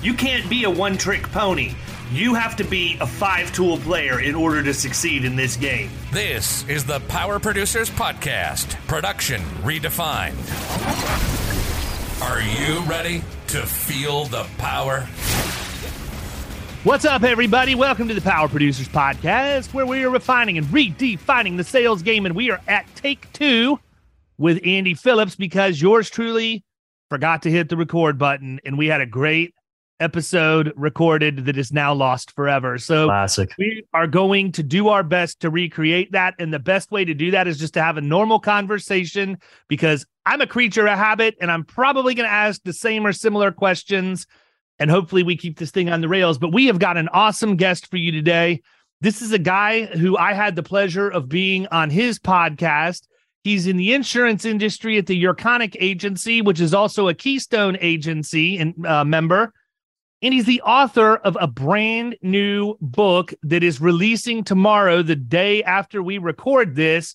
You can't be a one trick pony. You have to be a five tool player in order to succeed in this game. This is the Power Producers Podcast, production redefined. Are you ready to feel the power? What's up, everybody? Welcome to the Power Producers Podcast, where we are refining and redefining the sales game. And we are at take two with Andy Phillips because yours truly forgot to hit the record button, and we had a great episode recorded that is now lost forever. So Classic. we are going to do our best to recreate that. And the best way to do that is just to have a normal conversation because I'm a creature of habit and I'm probably going to ask the same or similar questions. And hopefully we keep this thing on the rails. But we have got an awesome guest for you today. This is a guy who I had the pleasure of being on his podcast. He's in the insurance industry at the Iconic Agency, which is also a Keystone Agency and uh, member. And he's the author of a brand new book that is releasing tomorrow, the day after we record this,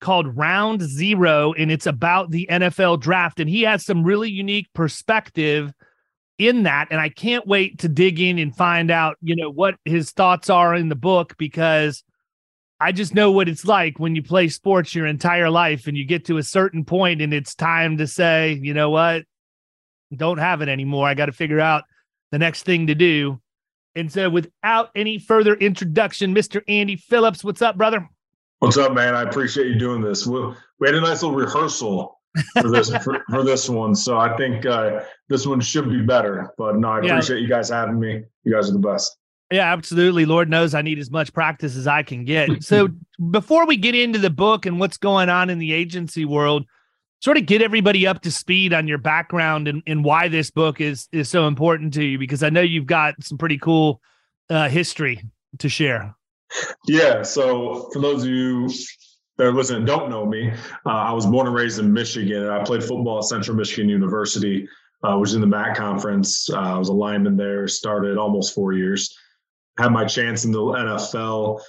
called Round Zero. And it's about the NFL draft. And he has some really unique perspective in that. And I can't wait to dig in and find out, you know, what his thoughts are in the book because I just know what it's like when you play sports your entire life and you get to a certain point and it's time to say, you know what, don't have it anymore. I got to figure out the next thing to do. And so, without any further introduction, Mr. Andy Phillips, what's up, brother? What's up, man? I appreciate you doing this. We, we had a nice little rehearsal for this for, for, this one, so I think uh, this one should be better. But no, I Yeah. appreciate you guys having me. You guys are the best. Yeah, absolutely. Lord knows I need as much practice as I can get. So, before we get into the book and what's going on in the agency world, sort of get everybody up to speed on your background and, and why this book is is so important to you because I know you've got some pretty cool uh, history to share. Yeah. So for those of you that are listening and don't know me, uh, I was born and raised in Michigan. I played football at Central Michigan University, uh, was in the MAC conference. Uh, I was a lineman there. Started almost four years. Had my chance in the NFL.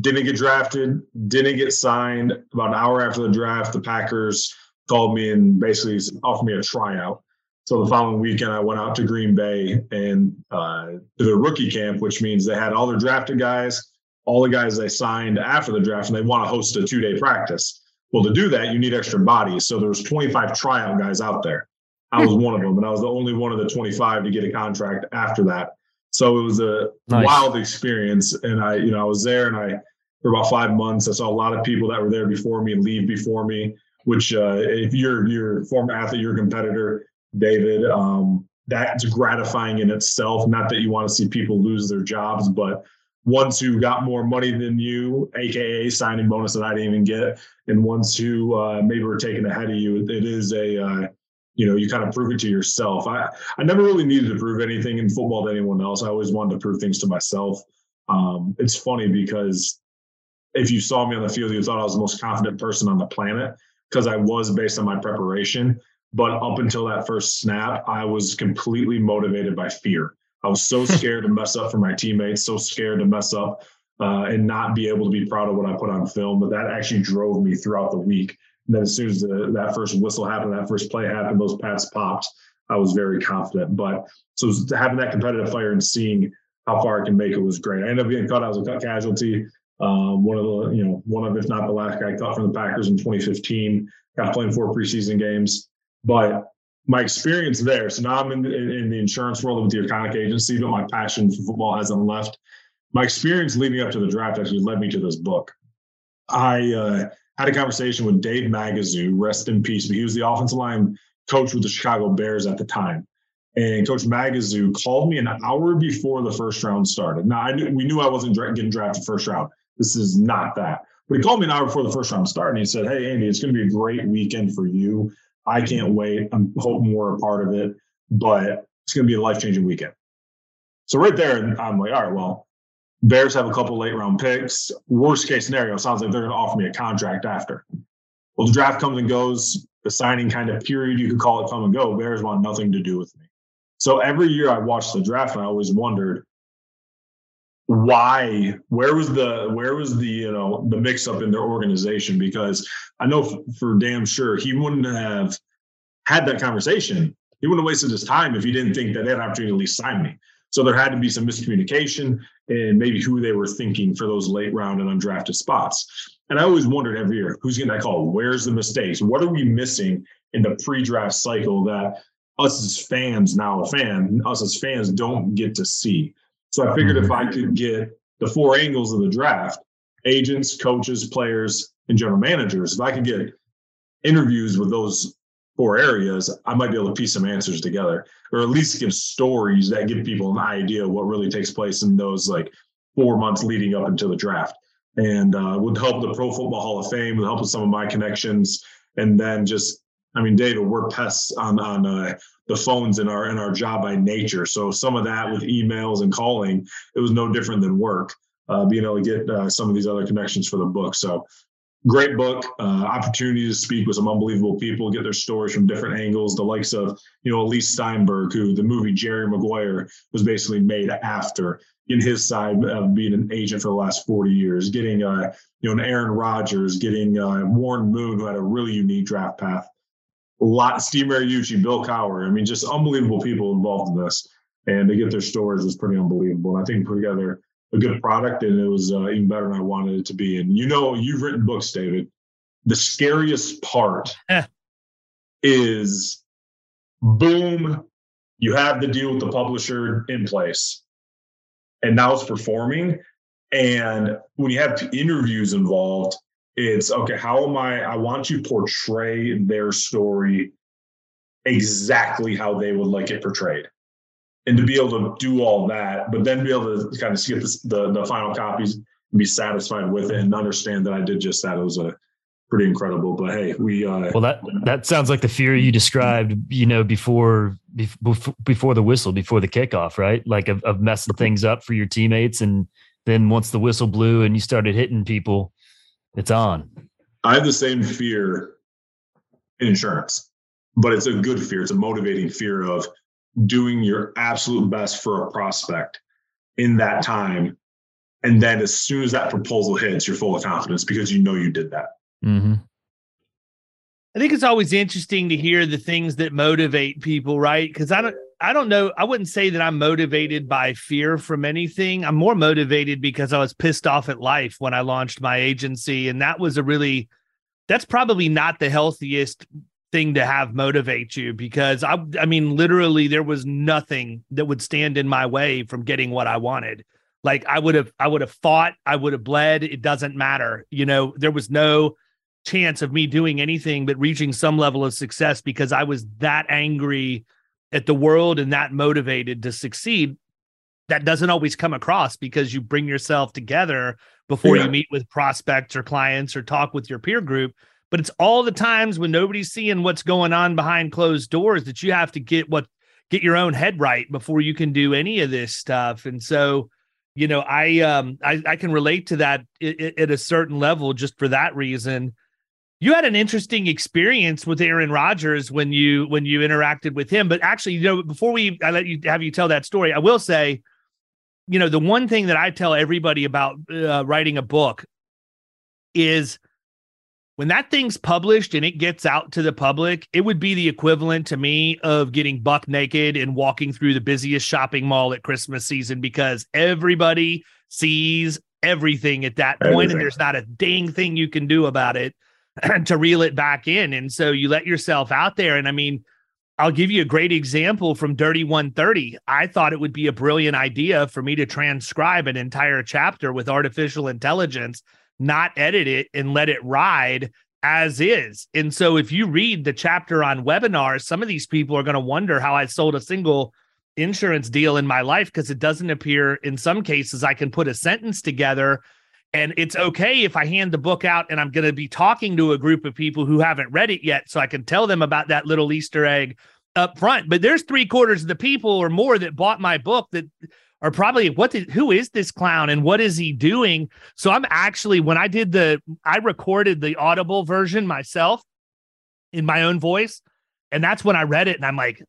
Didn't get drafted. Didn't get signed. About an hour after the draft, the Packers called me and basically offered me a tryout. So the following weekend, I went out to Green Bay and uh, to the rookie camp, which means they had all their drafted guys, all the guys they signed after the draft, and they want to host a two-day practice. Well, to do that, you need extra bodies. So there was 25 tryout guys out there. I was one of them, and I was the only one of the 25 to get a contract after that. So it was a Nice. wild experience, and I, you know, I was there, and I for about five months. I saw a lot of people that were there before me leave before me. Which, uh, if you're you're a former athlete, you're a competitor, David. Um, that's gratifying in itself. Not that you want to see people lose their jobs, but ones who got more money than you, aka signing bonus that I didn't even get, and ones who uh, maybe were taken ahead of you. It is a uh, you know you kind of prove it to yourself. I I never really needed to prove anything in football to anyone else. I always wanted to prove things to myself. Um, it's funny because if you saw me on the field, you thought I was the most confident person on the planet because I was based on my preparation. But up until that first snap, I was completely motivated by fear. I was so scared to mess up for my teammates, so scared to mess up uh, and not be able to be proud of what I put on film. But that actually drove me throughout the week. And then as soon as the, that first whistle happened, that first play happened, those pads popped. I was very confident. But so having that competitive fire and seeing how far I can make it was great. I ended up getting cut. I was a casualty. Um, one of the, you know, one of, if not the last guy cut from the Packers in 2015, got playing four preseason games. But my experience there, so now I'm in, in, in the insurance world with the Iconic agency, but my passion for football hasn't left. My experience leading up to the draft actually led me to this book. I uh, had a conversation with Dave Magazu, rest in peace, but he was the offensive line coach with the Chicago Bears at the time. And Coach Magazu called me an hour before the first round started. Now, I knew, we knew I wasn't dra- getting drafted first round. This is not that. But he called me an hour before the first round started and he said, Hey, Andy, it's going to be a great weekend for you. I can't wait. I'm hoping we're a part of it, but it's going to be a life changing weekend. So, right there, I'm like, All right, well, Bears have a couple late round picks. Worst case scenario, sounds like they're going to offer me a contract after. Well, the draft comes and goes. The signing kind of period, you could call it come and go. Bears want nothing to do with me. So every year I watched the draft and I always wondered why where was the where was the you know the mix up in their organization because i know for damn sure he wouldn't have had that conversation he wouldn't have wasted his time if he didn't think that they had an opportunity to at least sign me so there had to be some miscommunication and maybe who they were thinking for those late round and undrafted spots. And i always wondered every year who's getting that call? Where's the mistakes? What are we missing in the pre-draft cycle that us as fans now a fan us as fans don't get to see? So I figured if I could get the four angles of the draft agents, coaches, players, and general managers, if I could get interviews with those four areas, I might be able to piece some answers together or at least give stories that give people an idea of what really takes place in those like four months leading up into the draft. And uh, would help the Pro Football Hall of Fame, would help with some of my connections, and then just I mean, David, we're pests on on uh, the phones in our in our job by nature. So some of that with emails and calling, it was no different than work. Uh, being able to get uh, some of these other connections for the book. So great book, uh, opportunity to speak with some unbelievable people, get their stories from different angles. The likes of you know a Leigh Steinberg, who the movie Jerry Maguire was basically made after. In his side of being an agent for the last 40 years, getting uh, you know an Aaron Rodgers, getting uh, Warren Moon, who had a really unique draft path a lot Steve Mariucci, Bill Cowher. I mean, just unbelievable people involved in this. And to get their stories was pretty unbelievable. And I think put together a good product and it was uh, even better than I wanted it to be. And you know, you've written books, David. The scariest part is boom, you have the deal with the publisher in place. And now it's performing. And when you have interviews involved, it's okay, how am I? I want to portray their story exactly how they would like it portrayed. And to be able to do all that, but then be able to kind of get this, the, the final copies and be satisfied with it and understand that I did just that. It was a pretty incredible. But hey, we uh, well that that sounds like the fear you described, you know, before before before the whistle, before the kickoff, right? Like of, of messing things up for your teammates, and then once the whistle blew and you started hitting people, it's on. I have the same fear in insurance, but it's a good fear. It's a motivating fear of doing your absolute best for a prospect in that time. And then as soon as that proposal hits, you're full of confidence because you know you did that. Mm-hmm. I think it's always interesting to hear the things that motivate people, right? Because I don't, I don't know. I wouldn't say that I'm motivated by fear from anything. I'm more motivated because I was pissed off at life when I launched my agency. And that was a really, that's probably not the healthiest thing to have motivate you because I, I mean, literally, there was nothing that would stand in my way from getting what I wanted. Like I would have, I would have fought, I would have bled. It doesn't matter. You know, there was no chance of me doing anything but reaching some level of success because I was that angry at the world and that motivated to succeed that doesn't always come across because you bring yourself together before yeah. you meet with prospects or clients or talk with your peer group but it's all the times when nobody's seeing what's going on behind closed doors that you have to get what get your own head right before you can do any of this stuff and so you know i um i, I can relate to that at a certain level just for that reason you had an interesting experience with Aaron Rodgers when you when you interacted with him. But actually, you know, before we I let you have you tell that story, I will say, you know, the one thing that I tell everybody about uh, writing a book is when that thing's published and it gets out to the public, it would be the equivalent to me of getting buck naked and walking through the busiest shopping mall at Christmas season because everybody sees everything at that point, everything. and there's not a dang thing you can do about it to reel it back in. And so you let yourself out there. And I mean, I'll give you a great example from Dirty 130. I thought it would be a brilliant idea for me to transcribe an entire chapter with artificial intelligence, not edit it and let it ride as is. And so if you read the chapter on webinars, some of these people are going to wonder how I sold a single insurance deal in my life because it doesn't appear in some cases I can put a sentence together and it's okay if I hand the book out and I'm going to be talking to a group of people who haven't read it yet. So I can tell them about that little Easter egg up front. But there's three quarters of the people or more that bought my book that are probably what did, who is this clown and what is he doing? So I'm actually, when I did the, I recorded the audible version myself in my own voice. And that's when I read it and I'm like,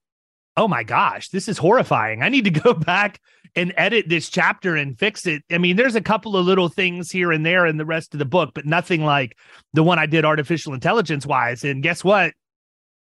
oh my gosh, this is horrifying. I need to go back and edit this chapter and fix it. I mean, there's a couple of little things here and there in the rest of the book, but nothing like the one I did artificial intelligence wise. And guess what?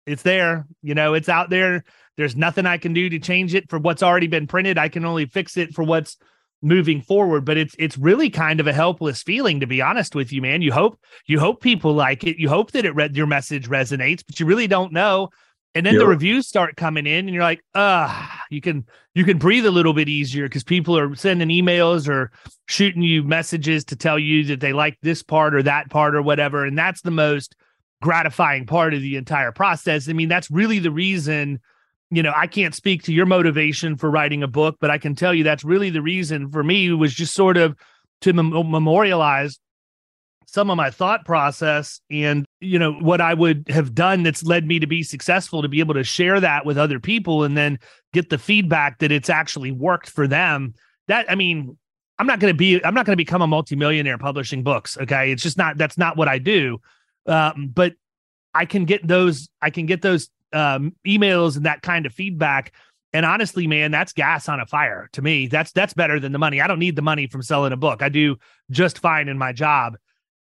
It's there. You know, it's out there. There's nothing I can do to change it for what's already been printed. I can only fix it for what's moving forward but it's it's really kind of a helpless feeling to be honest with you man. You hope you hope people like it. You hope that it read your message resonates but you really don't know. And then yep. the reviews start coming in and you're like ah you can you can breathe a little bit easier because people are sending emails or shooting you messages to tell you that they like this part or that part or whatever. And that's the most gratifying part of the entire process. I mean that's really the reason you know i can't speak to your motivation for writing a book but i can tell you that's really the reason for me was just sort of to mem- memorialize some of my thought process and you know what I would have done that's led me to be successful to be able to share that with other people and then get the feedback that it's actually worked for them. That I mean I'm not going to be I'm not going to become a multimillionaire publishing books okay? It's just not that's not what I do. Um, but I can get those I can get those um, emails and that kind of feedback and honestly man that's gas on a fire to me that's that's better than the money I don't need the money from selling a book I do just fine in my job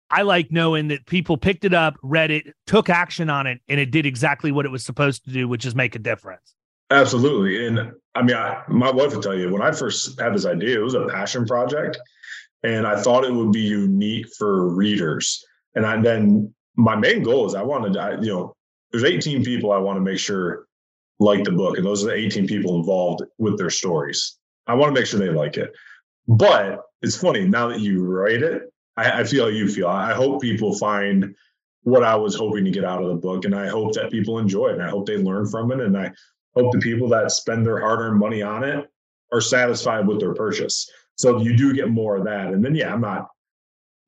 I like knowing that people picked it up, read it, took action on it, and it did exactly what it was supposed to do, which is make a difference. Absolutely. And I mean, I, my wife would tell you when I first had this idea, it was a passion project. And I thought it would be unique for readers. And I, then my main goal is I wanted to, you know, there's 18 people I want to make sure like the book. And those are the 18 people involved with their stories. I want to make sure they like it. But it's funny now that you write it, I, I feel you feel. I hope people find what I was hoping to get out of the book, and I hope that people enjoy it, and I hope they learn from it, and I hope the people that spend their hard-earned money on it are satisfied with their purchase. So you do get more of that, and then yeah, I'm not.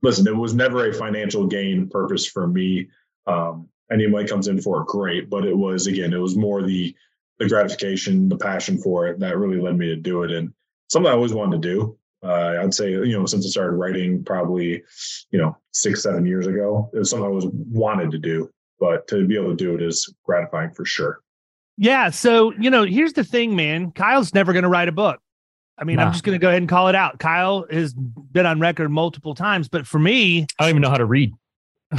Listen, it was never a financial gain purpose for me. Um, any money comes in for it, great, but it was again, it was more the the gratification, the passion for it that really led me to do it, and something I always wanted to do uh, I'd say, you know, since I started writing probably, you know, six, seven years ago, it was something I was wanted to do, but to be able to do it is gratifying for sure. Yeah. So, you know, here's the thing, man. Kyle's never going to write a book. I mean, nah. I'm just going to go ahead and call it out. Kyle has been on record multiple times, but for me, I don't even know how to read.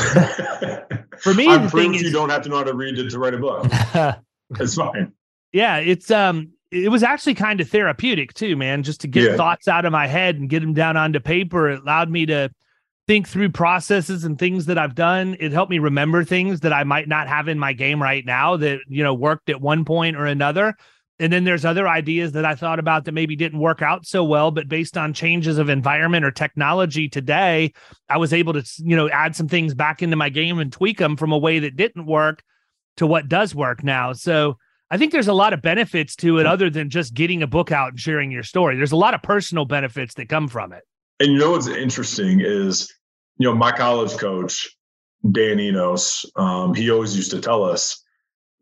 for me, I'm the thing is, you don't have to know how to read to, to write a book. it's fine. Yeah, it's um, it was actually kind of therapeutic too, man, just to get yeah. thoughts out of my head and get them down onto paper. It allowed me to think through processes and things that I've done. It helped me remember things that I might not have in my game right now that, you know, worked at one point or another. And then there's other ideas that I thought about that maybe didn't work out so well, but based on changes of environment or technology today, I was able to, you know, add some things back into my game and tweak them from a way that didn't work to what does work now. So, I think there's a lot of benefits to it other than just getting a book out and sharing your story. There's a lot of personal benefits that come from it. And you know what's interesting is, you know, my college coach, Dan Enos, um, he always used to tell us,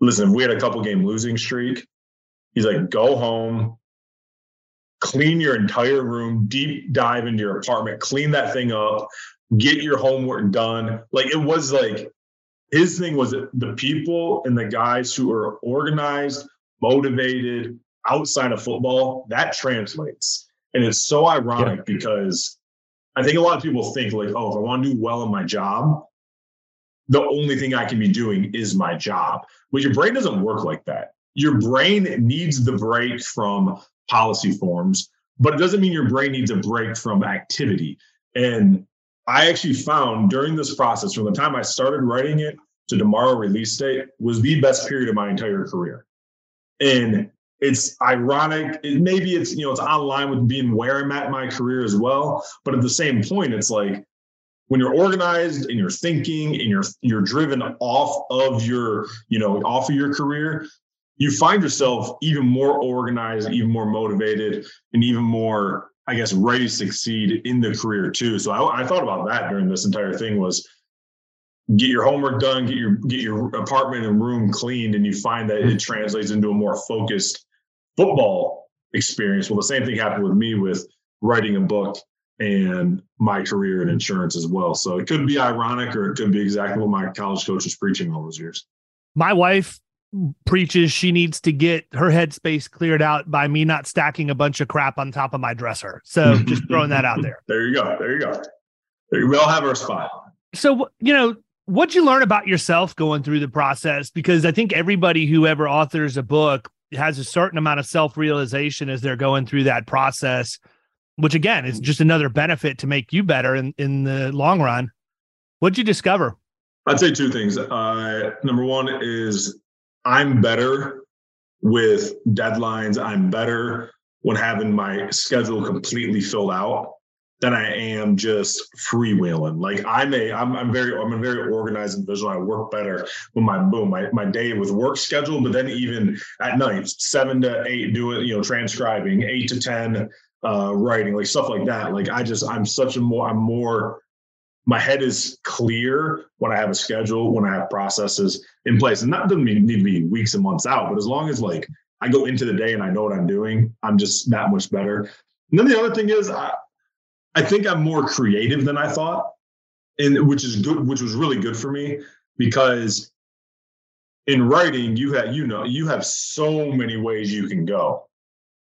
listen, if we had a couple game losing streak, he's like, go home, clean your entire room, deep dive into your apartment, clean that thing up, get your homework done. Like it was like his thing was the people and the guys who are organized, motivated outside of football, that translates. And it's so ironic yeah. because I think a lot of people think like, oh, if I want to do well in my job, the only thing I can be doing is my job. But your brain doesn't work like that. Your brain needs the break from policy forms, but it doesn't mean your brain needs a break from activity. And I actually found during this process, from the time I started writing it to tomorrow release date, was the best period of my entire career. And it's ironic. It, maybe it's you know it's online with being where I'm at in my career as well. But at the same point, it's like when you're organized and you're thinking and you're you're driven off of your you know off of your career, you find yourself even more organized, even more motivated, and even more I guess ready to succeed in the career too. So I, I thought about that during this entire thing was get your homework done, get your get your apartment and room cleaned, and you find that it translates into a more focused football experience. Well, the same thing happened with me with writing a book and my career in insurance as well. So it could be ironic or it could be exactly what my college coach was preaching all those years. My wife preaches she needs to get her headspace cleared out by me not stacking a bunch of crap on top of my dresser. So just throwing that out there. There you go. There you go. We all have our spot. So, you know, what'd you learn about yourself going through the process? Because I think everybody who ever authors a book has a certain amount of self realization as they're going through that process, which again is just another benefit to make you better in, in the long run. What'd you discover? I'd say two things. Uh, number one is I'm better with deadlines. I'm better when having my schedule completely filled out than I am just freewheeling. Like I'm a, I'm, I'm very, I'm a very organized individual. I work better when my boom, my, my day with work schedule, but then even at night, seven to eight, doing, you know, transcribing, eight to 10, uh, writing, like stuff like that. Like I just, I'm such a more, I'm more, my head is clear when I have a schedule, when I have processes in place. And that doesn't mean, need to be weeks and months out, but as long as like I go into the day and I know what I'm doing, I'm just that much better. And then the other thing is, I, I think I'm more creative than I thought, and which is good, which was really good for me because in writing you have you know you have so many ways you can go,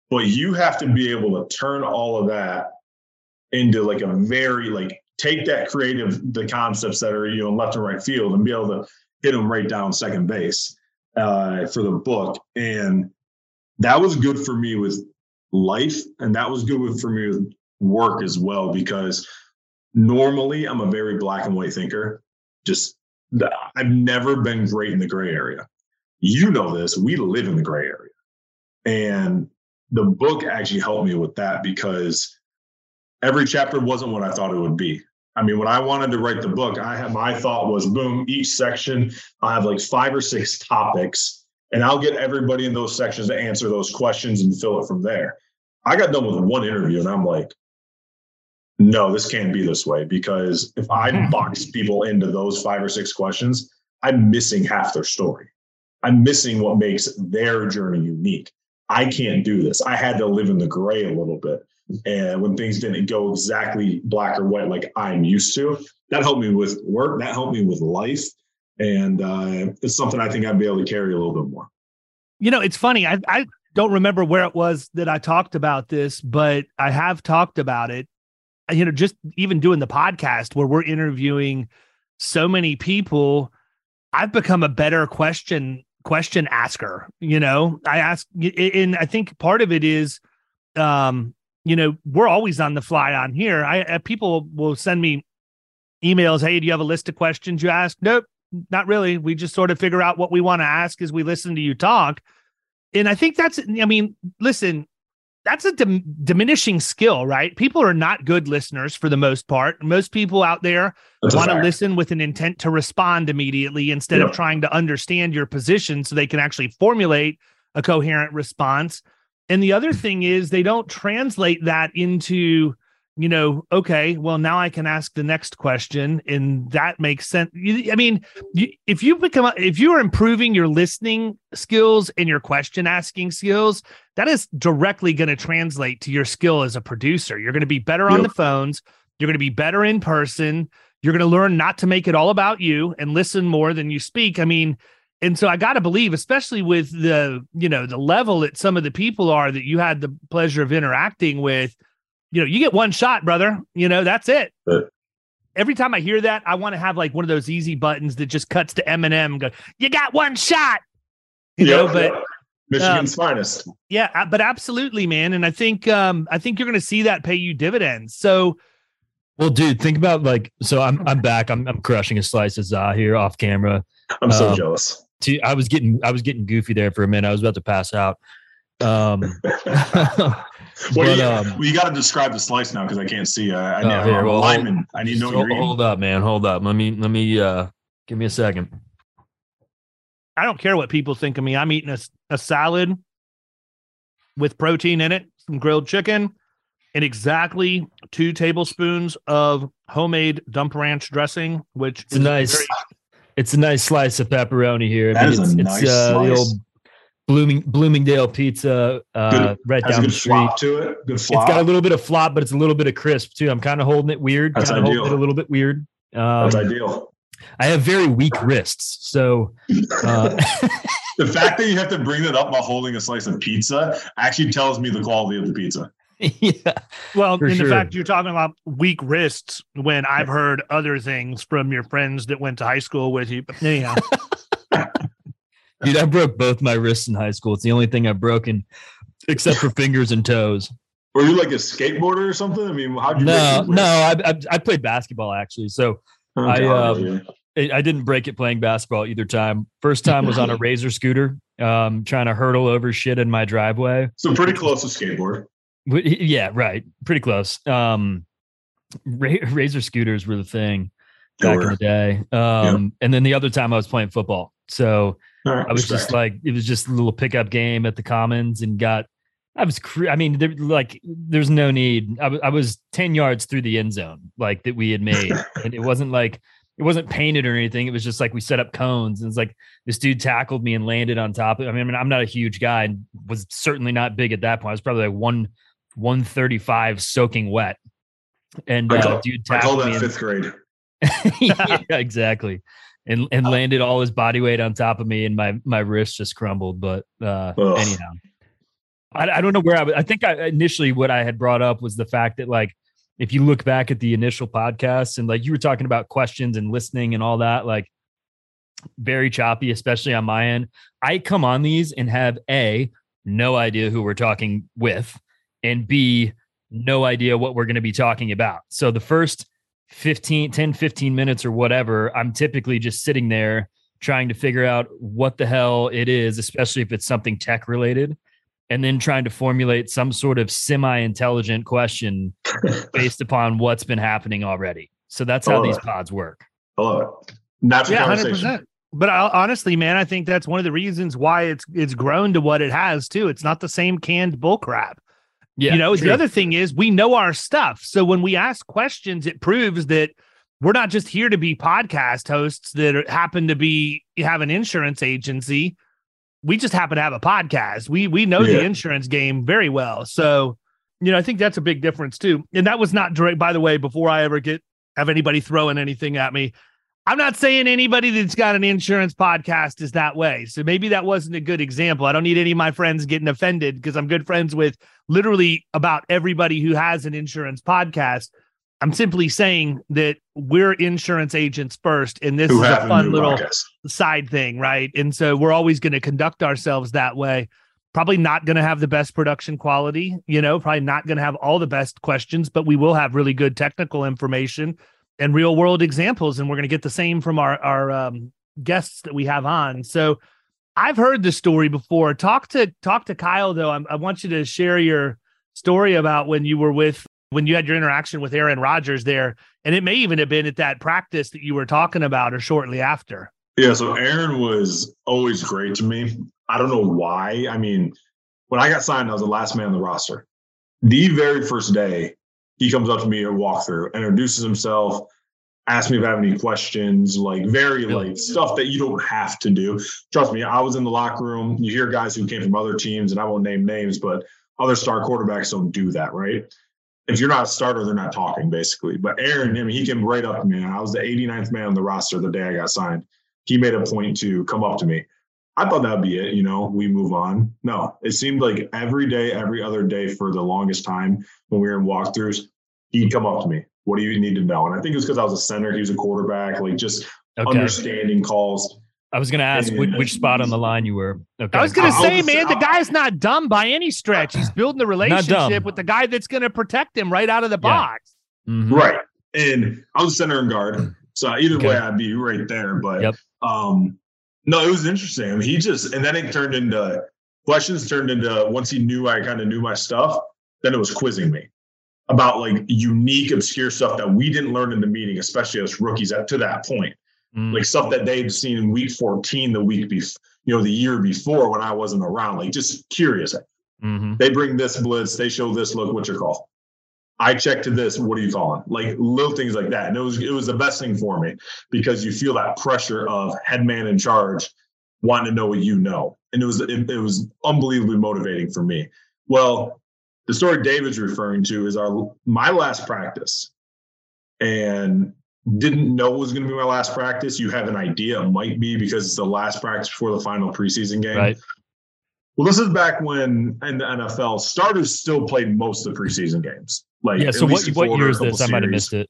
but you have to be able to turn all of that into like a very like take that creative the concepts that are you know left and right field and be able to hit him right down second base uh, for the book and that was good for me with life and that was good for me with work as well because normally I'm a very black and white thinker. Just I've never been great in the gray area. You know this. We live in the gray area. And the book actually helped me with that because every chapter wasn't what I thought it would be. I mean, when I wanted to write the book, I had my thought was boom, each section, i have like five or six topics, and I'll get everybody in those sections to answer those questions and fill it from there. I got done with one interview and I'm like, no, this can't be this way because if I mm-hmm. box people into those five or six questions, I'm missing half their story. I'm missing what makes their journey unique. I can't do this. I had to live in the gray a little bit. And when things didn't go exactly black or white like I'm used to, that helped me with work. That helped me with life. And uh, it's something I think I'd be able to carry a little bit more. You know, it's funny. I, I don't remember where it was that I talked about this, but I have talked about it you know, just even doing the podcast where we're interviewing so many people, I've become a better question question asker. You know, I ask, and I think part of it is, um, you know, we're always on the fly on here. I, I people will send me emails. Hey, do you have a list of questions you ask? Nope, not really. We just sort of figure out what we want to ask as we listen to you talk. And I think that's, I mean, listen, that's a dim- diminishing skill, right? People are not good listeners for the most part. Most people out there want to listen with an intent to respond immediately instead of trying to understand your position so they can actually formulate a coherent response. And the other thing is they don't translate that into you know, okay, well, now I can ask the next question, and that makes sense. I mean, if you become, if you are improving your listening skills and your question asking skills, that is directly going to translate to your skill as a producer. You're going to be better yep. on the phones. You're going to be better in person. You're going to learn not to make it all about you and listen more than you speak. I mean, and so I got to believe, especially with the, you know, the level that some of the people are that you had the pleasure of interacting with you know, you get one shot, brother. You know, that's it. Every time I hear that, I want to have like one of those easy buttons that just cuts to Eminem and go, "You got one shot." You yep, know, but yep. Michigan's um, finest. Yeah, but absolutely, man. And I think um, I think you're going to see that pay you dividends. So, Well, dude, think about like so. I'm I'm back. I'm I'm crushing a slice of za here off camera. I'm so Um, jealous. See, I was getting I was getting goofy there for a minute. I was about to pass out. Um, Well, but, you, um, well, you got to describe the slice now because I can't see. Uh, I Oh, need here, well, lineman. I need to know hold, hold up, man. Hold up. Let me let me uh give me a second. I don't care what people think of me. I'm eating a, a salad with protein in it, some grilled chicken, and exactly two tablespoons of homemade dump ranch dressing, which It's a nice very- it's a nice slice of pepperoni here. That is a it's, nice it's uh, the old Blooming Bloomingdale pizza uh Good- right down the street. flop to it. Good It's flop. got a little bit of flop, but it's a little bit of crisp too. I'm kind of holding it weird. That's Kind of holding ideal. it a little bit weird. Um, That's ideal. I have very weak wrists, so uh, The fact that you have to bring that up while holding a slice of pizza actually tells me the quality of the pizza. yeah. well, in sure. the fact you're talking about weak wrists when I've heard other things from your friends that went to high school with you. But anyhow, Dude, I broke both my wrists in high school. It's the only thing I've broken, except for fingers and toes. Were you like a skateboarder or something? I mean, how'd you? No, break no. I, I I played basketball actually, so Okay, I, um, let you. I I didn't break it playing basketball either time. First time was on a razor scooter, um, trying to hurdle over shit in my driveway. so pretty close to skateboard. Yeah, right, pretty close. Um, ra- razor scooters were the thing back in the day. Um, and then the other time I was playing football, so right, I was just like, it was just a little pickup game at the Commons and got, I was, cre- I mean, there, like, there's no need. I wa- I was 10 yards through the end zone, like that we had made. and it wasn't like, it wasn't painted or anything. It was just like we set up cones and it's like this dude tackled me and landed on top of I mean, I mean, I'm not a huge guy and was certainly not big at that point. I was probably like one, 135 soaking wet. And I uh, call, dude I call tackled me. that and- fifth grade. yeah, exactly. And and landed all his body weight on top of me, and my my wrist just crumbled. But uh, Ugh. anyhow, I, I don't know where I. was- I think I initially what I had brought up was the fact that like if you look back at the initial podcast and like you were talking about questions and listening and all that, like very choppy, especially on my end. I come on these and have a no idea who we're talking with, and b no idea what we're going to be talking about. So the first 15, 10, 15 minutes or whatever, I'm typically just sitting there trying to figure out what the hell it is, especially if it's something tech related, and then trying to formulate some sort of semi intelligent question based upon what's been happening already. So that's how these pods work. I love it. Natural yeah, 100%. But I, honestly, man, I think that's one of the reasons why it's it's grown to what it has too. It's not the same canned bull crap. Yeah. you know, true. the other thing is we know our stuff. So when we ask questions, it proves that we're not just here to be podcast hosts that are- happen to be have an insurance agency. We just happen to have a podcast. We we know the insurance game very well. So, you know, I think that's a big difference too. And that was not direct. By the way, before I ever get have anybody throwing anything at me, I'm not saying anybody that's got an insurance podcast is that way. So maybe that wasn't a good example. I don't need any of my friends getting offended because I'm good friends with literally about everybody who has an insurance podcast. I'm simply saying that we're insurance agents first, and this Who is a fun little podcast. side thing, right? And so we're always going to conduct ourselves that way. Probably not going to have the best production quality, you know, probably not going to have all the best questions, but we will have really good technical information and real world examples. And we're going to get the same from our, our um, guests that we have on. So I've heard this story before. Talk to talk to Kyle though. I'm, I want you to share your story about when you were with when you had your interaction with Aaron Rodgers there, and it may even have been at that practice that you were talking about or shortly after. Yeah, so Aaron was always great to me. I don't know why. I mean, when I got signed, I was the last man on the roster. The very first day, he comes up to me at walkthrough, introduces himself, asks me if I have any questions, like very like stuff that you don't have to do. Trust me, I was in the locker room. You hear guys who came from other teams, and I won't name names, but other star quarterbacks don't do that, right? If you're not a starter, they're not talking, basically. But Aaron, I mean, he came right up to me. I was the 89th man on the roster the day I got signed he made a point to come up to me. I thought that'd be it, you know, we move on. No, it seemed like every day, every other day for the longest time when we were in walkthroughs, he'd come up to me. What do you need to know? And I think it was because I was a center, he was a quarterback, like just Okay. understanding calls. I was going to ask which, which spot on the line you were. Okay. I was gonna say, man, the guy's not dumb by any stretch. He's building the relationship with the guy that's gonna protect him right out of the Yeah. box. Mhm. Right. And I was center and guard. So either Okay. way, I'd be right there. But Yep. um, no, it was interesting. I mean, he just, and then it turned into questions, turned into once he knew I kind of knew my stuff, then it was quizzing me about like unique, obscure stuff that we didn't learn in the meeting, especially as rookies at to that point. Mm. Like stuff that they'd seen in week 14, the week before, you know, the year before when I wasn't around. Like just curious. Mhm. They bring this blitz, they show this look, what's your call? I check to this, what are you calling? Like little things like that. And it was it was the best thing for me because you feel that pressure of head man in charge wanting to know what you know. And it was it, it was unbelievably motivating for me. Well, the story David's referring to is our my last practice. And didn't know it was going to be my last practice. You have an idea it might be because it's the last practice before the final preseason game. Right. Well, this is back when in the NFL, starters still played most of the preseason games. Like Yeah. So what what year is this? I might have missed it.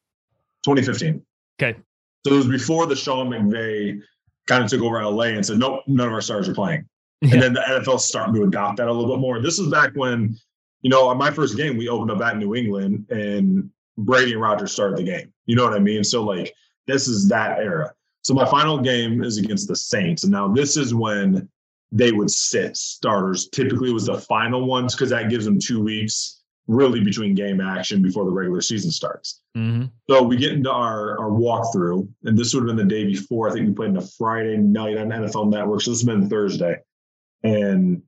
2015. Okay. So it was before the Sean McVay kind of took over LA and said, nope, none of our stars are playing. Yeah. And then the NFL starting to adopt that a little bit more. This is back when, you know, on my first game, we opened up at New England and Brady and Rodgers started the game. You know what I mean? So like this is that era. So my final game is against the Saints. And now this is when they would sit starters. Typically it was the final ones because that gives them two weeks really between game action before the regular season starts. hmm So we get into our, our walkthrough, and this would have been the day before. I think we played on a Friday night on NFL Network. So this has been Thursday. And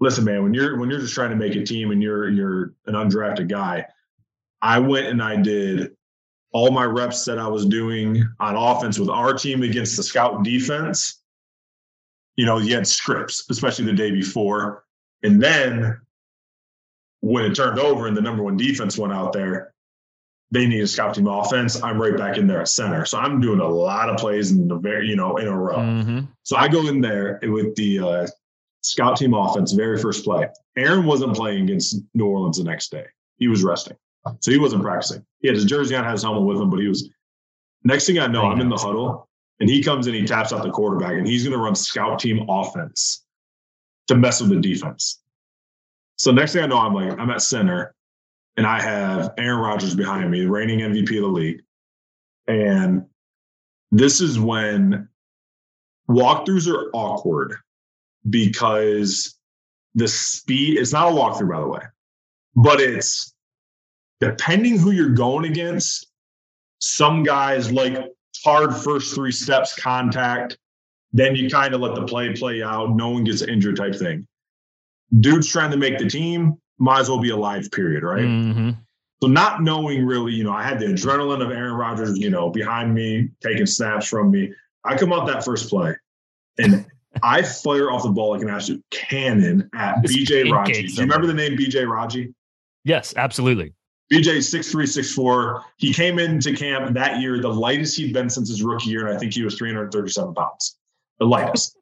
listen, man, when you're when you're just trying to make a team and you're you're an undrafted guy, I went and I did all my reps that I was doing on offense with our team against the scout defense. You know, you had scripts, especially the day before. And then when it turned over and the number one defense went out there, they need a scout team offense. I'm right back in there at center. So I'm doing a lot of plays in the very, you know, in a row. hmm So I go in there with the uh, scout team offense, very first play. Aaron wasn't playing against New Orleans the next day. He was resting. So he wasn't practicing. He had his jersey on, had his helmet with him, but he was. Next thing I know, I'm in the huddle and he comes in, he taps out the quarterback and he's going to run scout team offense to mess with the defense. So next thing I know, I'm like, I'm at center and I have Aaron Rodgers behind me, reigning MVP of the league. And this is when walkthroughs are awkward because the speed, it's not a walkthrough, by the way, but it's depending who you're going against. Some guys like hard first three steps contact, then you kind of let the play play out. No one gets injured type thing. Dude's trying to make the team, might as well be a live period, right? hmm So not knowing really, you know, I had the adrenaline of Aaron Rodgers, you know, behind me, taking snaps from me. I come out that first play and I fire off the ball like an absolute cannon at Just BJ Raji. Do you remember the name BJ Raji? Yes, absolutely. BJ six three six four. He came into camp that year, the lightest he'd been since his rookie year, and I think he was 337 pounds. The lightest.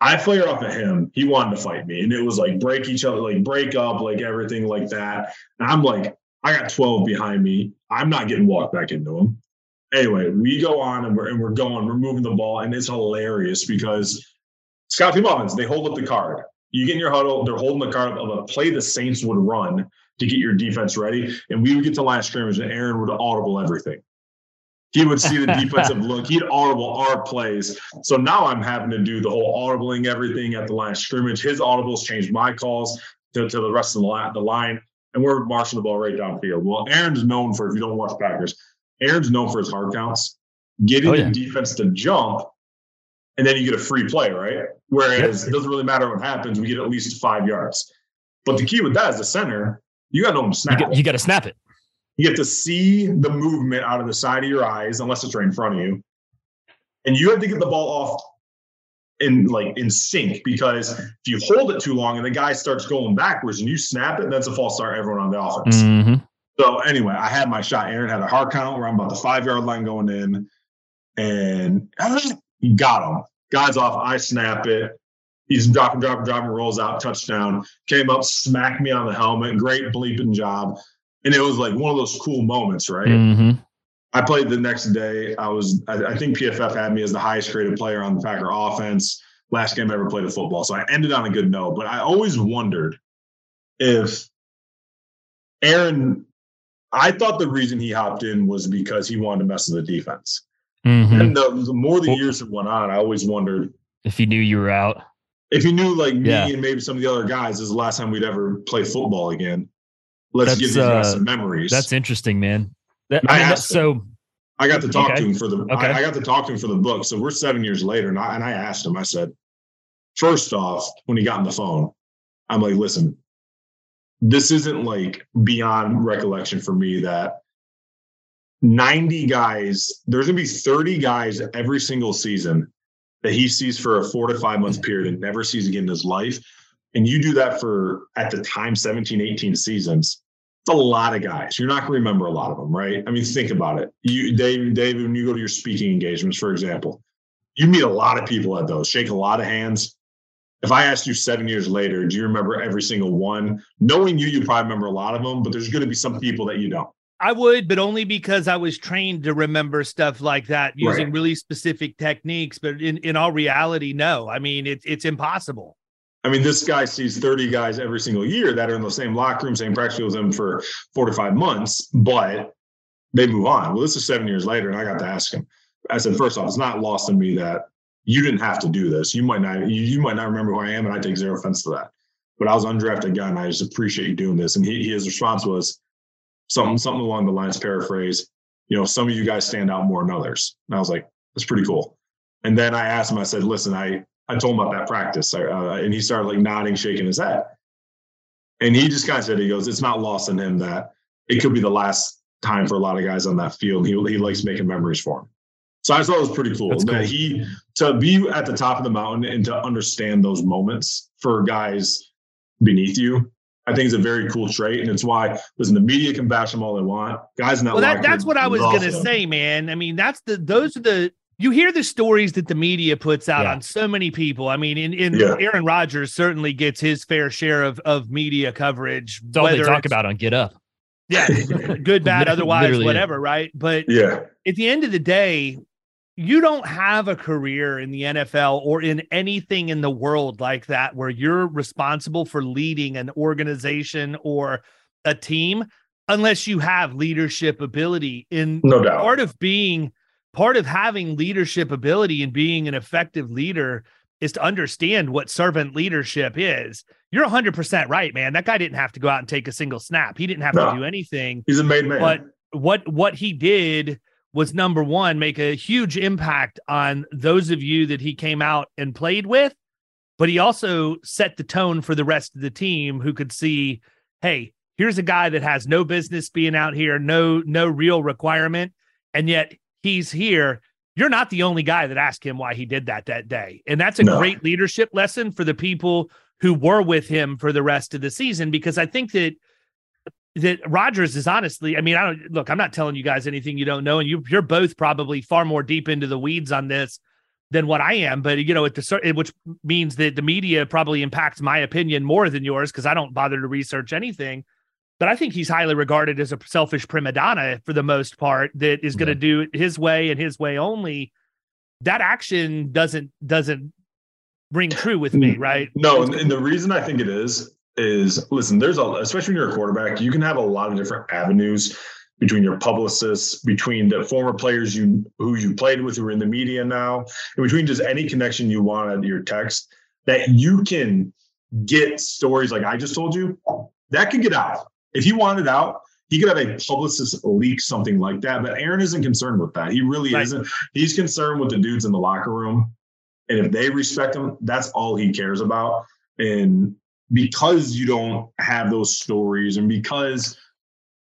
I fire off at him. He wanted to fight me. And it was like break each other, like break up, like everything like that. And I'm like, I got 12 behind me. I'm not getting walked back into him. Anyway, we go on and we're and we're going, we're moving the ball, and it's hilarious because Team Offense, they hold up the card. You get in your huddle, they're holding the card of a play the Saints would run to get your defense ready. And we would get to line of scrimmage and Aaron would audible everything. He would see the defensive look. He'd audible our plays. So now I'm having to do the whole audibling everything at the line of scrimmage. His audibles changed my calls to, to the rest of the line, the line, and we're marching the ball right downfield. Well, Aaron's known for, if you don't watch Packers, Aaron's known for his hard counts, getting Oh, yeah. the defense to jump, and then you get a free play, right? Whereas it doesn't really matter what happens, we get at least five yards. But the key with that is the center, you got to know to You snap. got, you got to snap it. You get to see the movement out of the side of your eyes, unless it's right in front of you. And you have to get the ball off in like in sync because if you hold it too long and the guy starts going backwards and you snap it, that's a false start everyone on the offense. hmm So anyway, I had my shot. Aaron had a hard count where I'm about the five yard line going in, and he got him. Guy's off. I snap it. He's dropping, dropping, dropping, rolls out, touchdown. Came up, smacked me on the helmet. Great bleeping job. And it was like one of those cool moments, right? hmm I played the next day. I was, I, I think PFF had me as the highest graded player on the Packer offense. Last game I ever played of football. So I ended on a good note. But I always wondered if Aaron I thought the reason he hopped in was because he wanted to mess with the defense. Mhm. And the, the more the years that went on, I always wondered If you knew you were out, if he knew like me Yeah. and maybe some of the other guys, this is the last time we'd ever play football again. Let's That's, give these guys uh, some memories. that's interesting, man. That, I I mean, that's asked him. so I got to talk Okay. to him for the. Okay. I, I got to talk to him for the book. So we're seven years later, and I and I asked him. I said, first off, when he got on the phone, I'm like, listen, this isn't like beyond recollection for me that 90 guys. There's gonna be 30 guys every single season that he sees for a four to five month period and never sees again in his life. And you do that for at the time 17, 18 seasons it's a lot of guys. You're not going to remember a lot of them, right? I mean, think about it. You, Dave, Dave, when you go to your speaking engagements, for example, you meet a lot of people at those, shake a lot of hands. If I asked you seven years later, do you remember every single one? Knowing you, you probably remember a lot of them, but there's going to be some people that you don't. I would, but only because I was trained to remember stuff like that using Right. really specific techniques. But in, in all reality, no. I mean, it's it's impossible. I mean, this guy sees 30 guys every single year that are in the same locker room, same practice with him for four to five months, but they move on. Well, this is seven years later, and I got to ask him. I said, first off, it's not lost on me that you didn't have to do this. You might not, you, you might not remember who I am, and I take zero offense to that. But I was undrafted guy, and I just appreciate you doing this. And he, his response was something, something along the lines, paraphrase, you know, some of you guys stand out more than others. And I was like, that's pretty cool. And then I asked him, I said, listen, I, I told him about that practice, uh, and he started like nodding, shaking his head. And he just kind of said, he goes, it's not lost on him that it could be the last time for a lot of guys on that field. He, he likes making memories for him. So I thought it was pretty cool That's that cool. he to be at the top of the mountain and to understand those moments for guys beneath you. I think is a very cool trait, and it's why listen. The media can bash them all they want. Guys in that Well, that, that's what I was love gonna say, man. I mean, that's the those are the you hear the stories that the media puts out Yeah. on so many people. I mean, in, in Yeah. Aaron Rodgers certainly gets his fair share of of media coverage. it's all they whether talk it's- about on Get Up. Yeah, good, bad, Literally, otherwise, yeah. whatever, right? But Yeah, at the end of the day, you don't have a career in the NFL or in anything in the world like that where you're responsible for leading an organization or a team unless you have leadership ability in no doubt. part of being part of having leadership ability and being an effective leader is to understand what servant leadership is. You're 100% right, man. That guy didn't have to go out and take a single snap. He didn't have No. to do anything He's a made man. but what what he did was number one make a huge impact on those of you that he came out and played with but he also set the tone for the rest of the team who could see hey here's a guy that has no business being out here no no real requirement and yet he's here you're not the only guy that asked him why he did that that day and that's a No. great leadership lesson for the people who were with him for the rest of the season because i think that that Rodgers is honestly, I mean, I don't look, I'm not telling you guys anything you don't know, and you you're both probably far more deep into the weeds on this than what I am. But you know, at the which means that the media probably impacts my opinion more than yours because I don't bother to research anything. But I think he's highly regarded as a selfish prima donna for the most part that is going to do it his way and his way only. That action doesn't doesn't ring true with me, right? No, and, and the reason I think it is is listen, there's a especially when you're a quarterback, you can have a lot of different avenues between your publicists, between the former players you who you played with who are in the media now, and between just any connection you want of your text that you can get stories like I just told you, that could get out. If he wanted out, he could have a publicist leak something like that. But Aaron isn't concerned with that. He really Right. isn't. He's concerned with the dudes in the locker room. And if they respect him, that's all he cares about. And because you don't have those stories, and because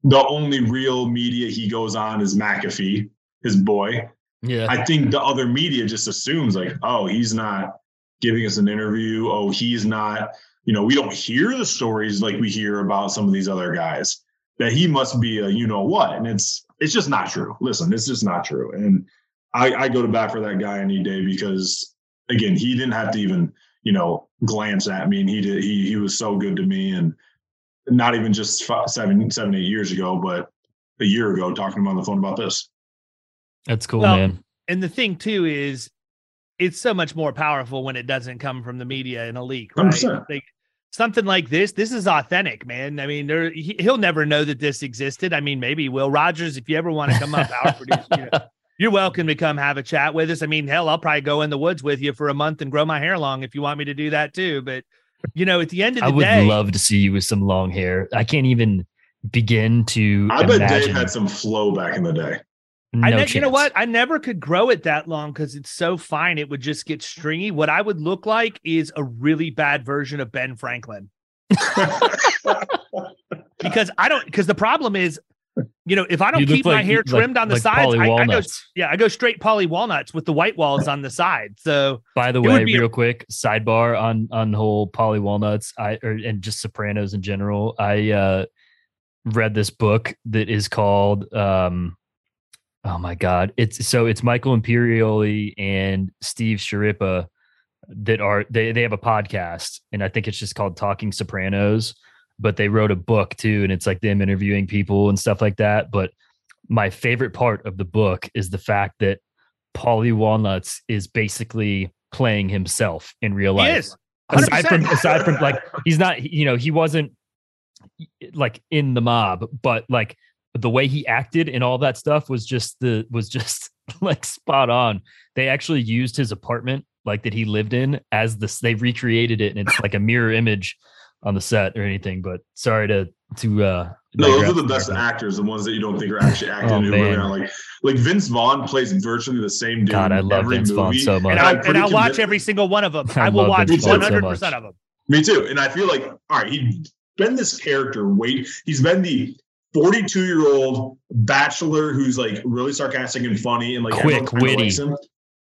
the only real media he goes on is McAfee, his boy, Yeah. I think the other media just assumes like, oh, he's not giving us an interview. Oh, he's not, you know, we don't hear the stories like we hear about some of these other guys. That he must be a you know what. And it's it's just not true. Listen, it's just not true. And I, I go to bat for that guy any day because again, he didn't have to even, you know, glance at me. And he did he he was so good to me. And not even just five, seven, seven, eight years ago, but a year ago, talking to him on the phone about this. That's cool, Well, man. And the thing too is it's so much more powerful when it doesn't come from the media in a leak, right? 100%. Like, something like this, this is authentic, man. I mean, there, he, will never know that this existed. I mean, maybe Will Rodgers, if you ever want to come up, our producer, you know, you're welcome to come have a chat with us. I mean, hell, I'll probably go in the woods with you for a month and grow my hair long if you want me to do that too. But you know, at the end of the day, I would day, love to see you with some long hair. I can't even begin to. I bet imagine. Dave had some flow back in the day. No I ne- chance. you know what? I never could grow it that long because it's so fine. It would just get stringy. What I would look like is a really bad version of Ben Franklin. because I don't. Because the problem is, you know, if I don't You keep my like- hair like- trimmed on the like sides, I, I go. Yeah, I go straight Paulie Walnuts with the white walls on the side. So By the way, a- real quick sidebar on on whole Paulie Walnuts, I or, and just Sopranos in general. I uh, read this book that is called um, oh my god, it's so it's Michael Imperioli and Steve Schirripa that are they they have a podcast, and I think it's just called Talking Sopranos. But they wrote a book too, and it's like them interviewing people and stuff like that. But my favorite part of the book is the fact that Paulie Walnuts is basically playing himself in real he life. Aside from aside from like he's not you know he wasn't like in the mob, but like the way he acted and all that stuff was just the was just like spot on. They actually used his apartment like that he lived in as this they recreated it and it's like a mirror image on the set or anything. But sorry to to uh No, those are the best but- actors, the ones that you don't think are actually acting. Oh, who really like, like Vince Vaughn plays virtually the same dude. God, I in love every Vince Vaughn so much. and, I'm I, and I'll watch every single one of them. I I, will watch Vince 100 much. percent of them. Me too. And I feel like, all right, he's been this character. Wait, he's been the 42 year old bachelor who's like really sarcastic and funny and like Quick, witty.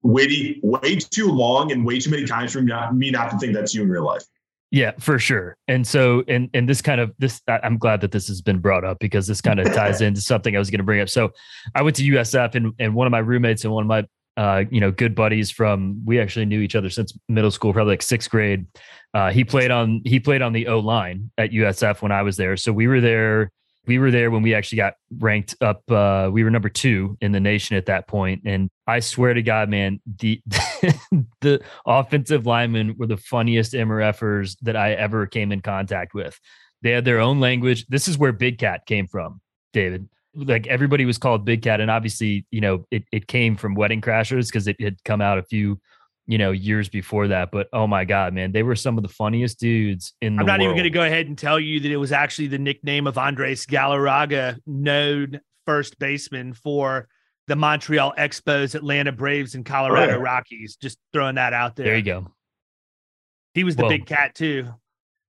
Witty, way too long and way too many times for me not, me not to think that's you in real life. Yeah, for sure. And so, and and this kind of this, I'm glad that this has been brought up because this kind of ties into something I was going to bring up. So, I went to USF, and and one of my roommates and one of my uh, you know good buddies from we actually knew each other since middle school, probably like sixth grade. Uh, he played on he played on the O line at USF when I was there. So we were there. We were there when we actually got ranked up. Uh, we were number two in the nation at that point, and I swear to God, man, the the offensive linemen were the funniest MRFers that I ever came in contact with. They had their own language. This is where Big Cat came from, David. Like everybody was called Big Cat, and obviously, you know, it it came from Wedding Crashers because it had come out a few, you know, years before that. But oh my God, man, they were some of the funniest dudes in the I'm not even going to go ahead and tell you that it was actually the nickname of Andres Galarraga, known first baseman for the Montreal Expos, Atlanta Braves, and Colorado. Rockies. Just throwing that out there. There you go. He was the Whoa. big cat too.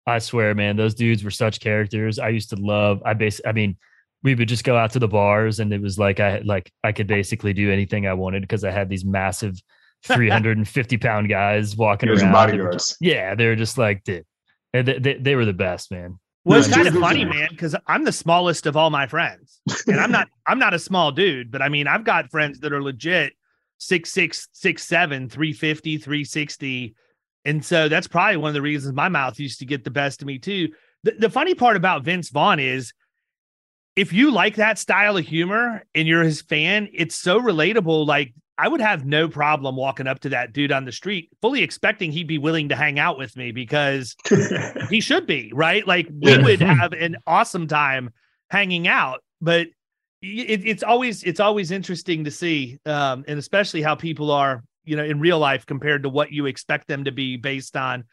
I swear, man, those dudes were such characters. I used to love. I base. I mean, we would just go out to the bars, and it was like I like I could basically do anything I wanted because I had these massive, three hundred and fifty pound guys walking around. some They were bodyguards. Yeah, they were just like, dude, they, they, they were the best, man. Well, it's kind of funny, man, because I'm the smallest of all my friends, and I'm not. I'm not a small dude, but I mean, I've got friends that are legit six six, six seven, 350, 360. And so that's probably one of the reasons my mouth used to get the best of me too. The, the funny part about Vince Vaughn is if you like that style of humor and you're his fan, it's so relatable. Like I would have no problem walking up to that dude on the street, fully expecting he'd be willing to hang out with me because he should be, right? Like we Yeah. would have an awesome time hanging out, but it, it's always it's always interesting to see, um, and especially how people are, you know, in real life compared to what you expect them to be based on.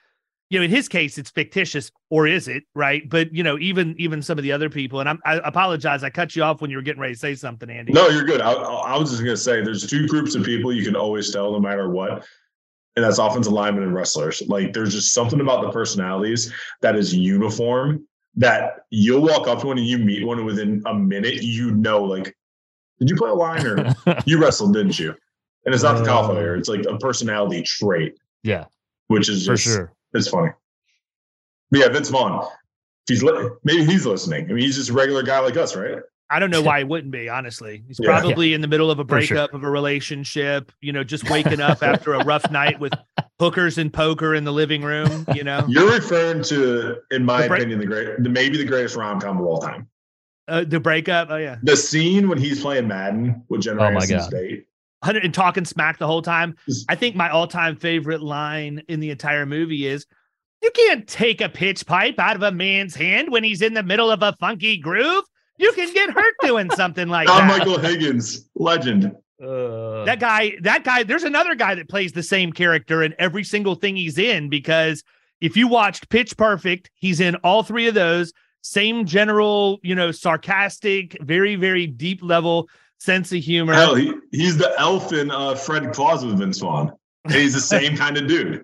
You know, in his case, it's fictitious, or is it right? But you know, even even some of the other people, and I'm, I apologize, I cut you off when you were getting ready to say something, Andy. No, you're good. I, I was just gonna say there's two groups of people you can always tell no matter what, and that's offensive linemen and wrestlers. Like there's just something about the personalities that is uniform that you'll walk up to one and you meet one and within a minute you know like, did you play a line or you wrestled, didn't you? And it's not the uh, call Oh. it's like a personality trait, yeah, which is for sure. It's funny. But yeah, Vince Vaughn. He's li- maybe he's listening. I mean, he's just a regular guy like us, right? I don't know why he wouldn't be, honestly. He's Yeah. probably in the middle of a For sure. breakup of a relationship, you know, just waking up after a rough night with hookers and poker in the living room, you know. You're referring to, in my The break- opinion, the great, the, maybe the greatest rom com of all time. Uh, the breakup, oh yeah. The scene when he's playing Madden with Jennifer Oh my Aniston's God. date. Hundred and talking smack the whole time. I think my all-time favorite line in the entire movie is You can't take a pitch pipe out of a man's hand when he's in the middle of a funky groove. You can get hurt doing something like Don that. Michael Higgins, legend. Uh, that guy, that guy, there's another guy that plays the same character in every single thing he's in because if you watched Pitch Perfect, he's in all three of those. Same general, you know, sarcastic, very, very deep level sense of humor. Hell, he, he's the elf in uh, Fred Claus with Vince Vaughn. He's the same kind of dude.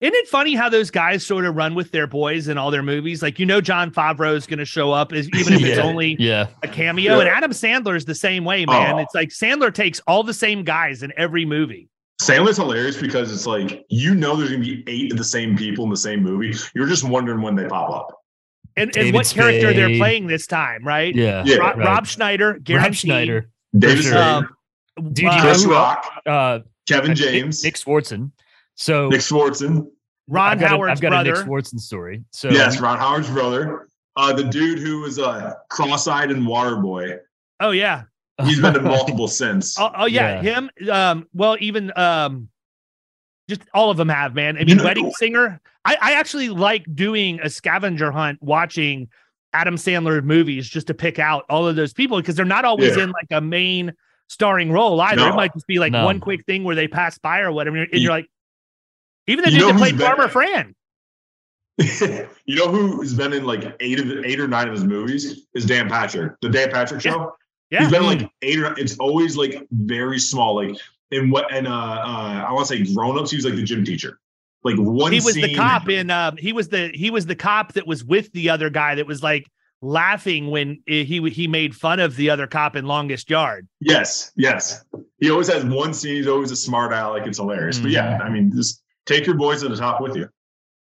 Isn't it funny how those guys sort of run with their boys in all their movies? Like, you know, Jon Favreau is going to show up, as, even if it's only yeah. a cameo. Yeah. And Adam Sandler is the same way, man. Oh. It's like Sandler takes all the same guys in every movie. Sandler's hilarious because it's like you know there's gonna be eight of the same people in the same movie. You're just wondering when they pop up. And, and David what character they're playing this time, right? Yeah. Yeah. Rob, right. Rob Schneider, Rob. Schneider. David sure. Um, Dude, uh, Chris who- Rock, Uh, Kevin James, Nick, Swardson. So Nick Swardson. Ron I've Howard's I've got brother. a Nick Swardson story. So yes, Ron Howard's brother. Uh, the dude who was uh, cross-eyed and Waterboy. oh yeah. He's been in multiple since. Oh, oh yeah. Yeah. him. Um, well, even um, just all of them have, man. I You mean, know- Wedding Singer. I, I actually like doing a scavenger hunt, watching Adam Sandler movies just to pick out all of those people because they're not always Yeah. in like a main starring role either. It might just be like No. one quick thing where they pass by or whatever, and You- you're like, even the you dude know that played who's Farmer Fran. you know who's been in like eight of eight or nine of his movies is Dan Patrick. The Dan Patrick show. Yeah. He's been like mm-hmm. eight or it's always like very small. Like in what and uh, uh I want to say grown ups, he was like the gym teacher. Like one he was the cop in um he was the he was the cop that was with the other guy that was like laughing when he he made fun of the other cop in longest yard Yes, yes. He always has one scene. He's always a smart aleck. It's hilarious. But yeah, Mm-hmm. I mean, just take your boys to the top with you.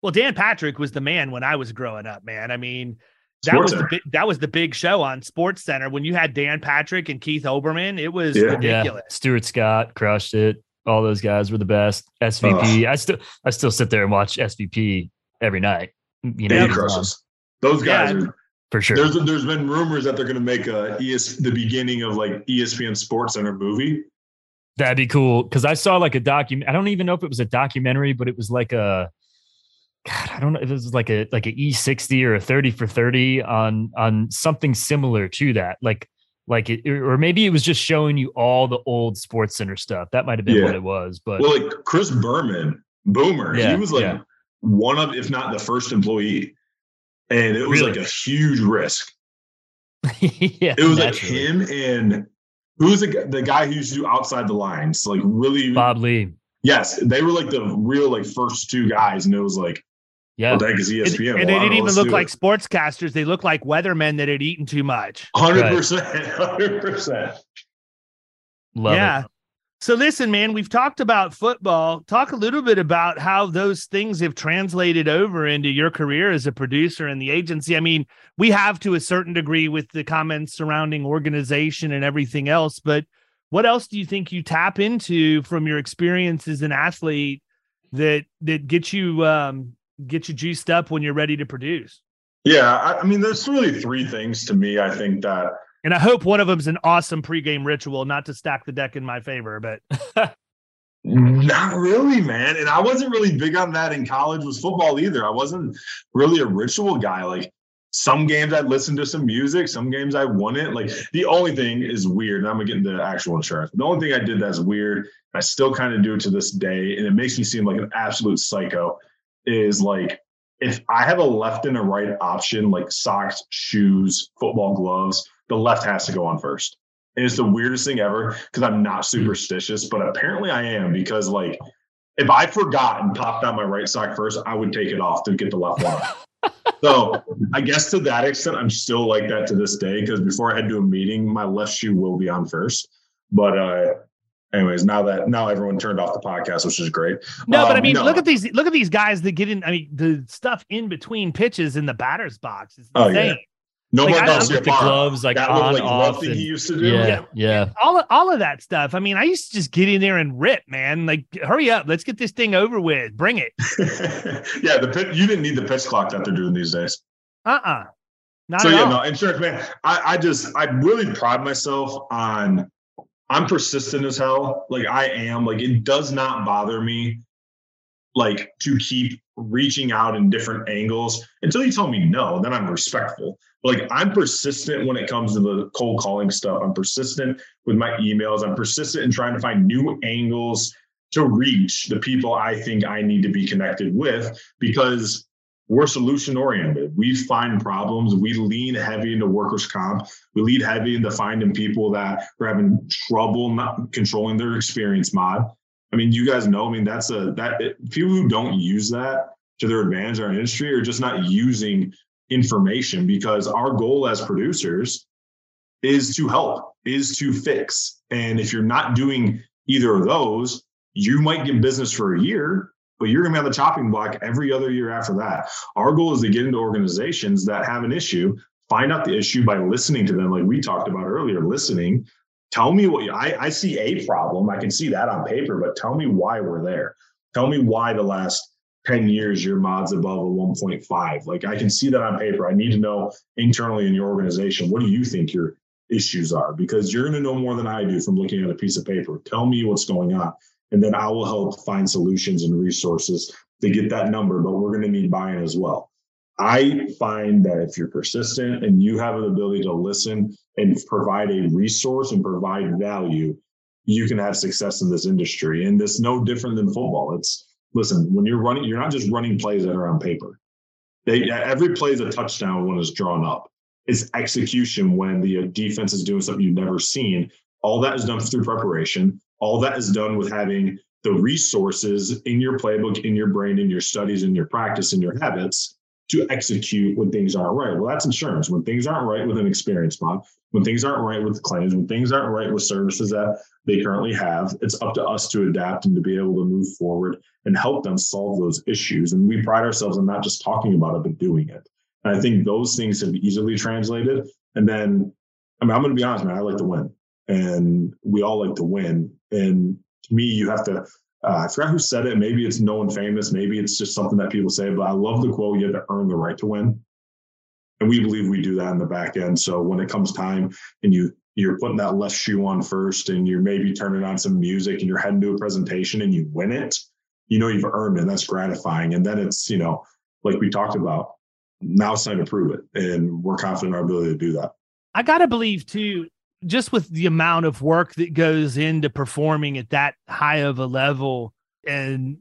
well dan patrick was the man when i was growing up man i mean that Sports was the big, that was the big show on sports center when you had dan patrick and keith olbermann it was Yeah. yeah, ridiculous Stuart Scott crushed it. All those guys were the best. SVP. I still I still sit there and watch SVP every night. You know, Yeah, he years long, crushes. Those guys Yeah. are. for sure. There's there's been rumors that they're going to make a ES the beginning of like ESPN Sports Center movie. That'd be cool because I saw like a document. I don't even know if it was a documentary, but it was like a. God, I don't know if it was like a like a E sixty or a thirty for thirty on on something similar to that. Like like it, or maybe it was just showing you all the old Sports Center stuff. That might have been Yeah. what it was. But Well, like Chris Berman, Boomer, Yeah, he was like yeah. one of, if not the first employee, and it was Really? like a huge risk. yeah, It was naturally. like him and who was the, the guy who used to do outside the lines, like really. Bob Ley. Yes, they were like the real like first two guys, and it was like, Yeah, well, that is and, ESPN. and Well, they didn't even look like it. sportscasters they looked like weathermen that had eaten too much Hundred percent, hundred percent. love yeah. it. So listen, man, we've talked about football. Talk a little bit about how those things have translated over into your career as a producer in the agency. I mean, we have to a certain degree with the comments surrounding organization and everything else, but what else do you think you tap into from your experience as an athlete that that gets you um get you juiced up when you're ready to produce? Yeah, I, I mean, there's really three things to me. I think that And I hope one of them's an awesome pregame ritual, not to stack the deck in my favor, but Not really, man. And I wasn't really big on that in college with football either. I wasn't really a ritual guy. Like some games I'd listen to some music, some games I wouldn't. Like the only thing is weird, and I'm gonna get into actual insurance. The only thing I did that's weird, I still kind of do it to this day, and it makes me seem like an absolute psycho, is like if I have a left and a right option, like socks, shoes, football gloves, the left has to go on first. And it's the weirdest thing ever because I'm not superstitious, but apparently I am because like if I forgot and popped on my right sock first, I would take it off to get the left one. on. so I guess to that extent, I'm still like that to this day because before I head to a meeting, my left shoe will be on first. But uh anyways, now that now everyone turned off the podcast, which is great. No, but I Um, mean, no. look at these look at these guys that get in. I mean, the stuff in between pitches in the batter's box is Oh, insane. yeah. No Like, more I- Del I'm- the Ciaparo. gloves, like, that little on, like off, and- he used to do. Yeah, yeah. All all of that stuff. I mean, I used to just get in there and rip, man. Like, hurry up, let's get this thing over with. Bring it. yeah, the pit, you didn't need the pitch clock that they're doing these days. Uh uh Not so at yeah, all. no, insurance man. I, I just I really pride myself on I'm persistent as hell. Like I am. Like it does not bother me. like to keep reaching out in different angles until you tell me no, then I'm respectful. But like I'm persistent when it comes to the cold calling stuff. I'm persistent with my emails. I'm persistent in trying to find new angles to reach the people I think I need to be connected with because we're solution oriented. We find problems. We lean heavy into workers' comp. We lean heavy into finding people that are having trouble not controlling their experience mod. I mean, you guys know. I mean, that's a that people who don't use that to their advantage in our industry are just not using information because our goal as producers is to help, is to fix. And if you're not doing either of those, you might get business for a year, but you're going to be on the chopping block every other year after that. Our goal is to get into organizations that have an issue, find out the issue by listening to them, like we talked about earlier, listening. Tell me what I, I see a problem. I can see that on paper, but tell me why we're there. Tell me why the last 10 years your mod's above a 1.5. Like I can see that on paper. I need to know internally in your organization, what do you think your issues are? Because you're going to know more than I do from looking at a piece of paper. Tell me what's going on and then I will help find solutions and resources to get that number. But we're going to need buy-in as well. I find that if you're persistent and you have an ability to listen and provide a resource and provide value, you can have success in this industry. And it's no different than football. It's listen, when you're running, you're not just running plays that are on paper. They every play is a touchdown when it's drawn up. It's execution when the defense is doing something you've never seen. All that is done through preparation. All that is done with having the resources in your playbook, in your brain, in your studies, in your practice, in your habits to execute when things aren't right. Well, that's insurance. When things aren't right with an experience mod, when things aren't right with claims, when things aren't right with services that they currently have, it's up to us to adapt and to be able to move forward and help them solve those issues. And we pride ourselves on not just talking about it, but doing it. And I think those things have easily translated. And then, I mean, I'm going to be honest, man, I like to win and we all like to win. And to me, you have to. Uh, I forgot who said it. Maybe it's no one famous. Maybe it's just something that people say. But I love the quote: "You have to earn the right to win," and we believe we do that in the back end. So when it comes time, and you you're putting that left shoe on first, and you're maybe turning on some music, and you're heading to a presentation, and you win it, you know you've earned it. And that's gratifying. And then it's you know like we talked about. Now it's time to prove it, and we're confident in our ability to do that. I gotta believe too just with the amount of work that goes into performing at that high of a level and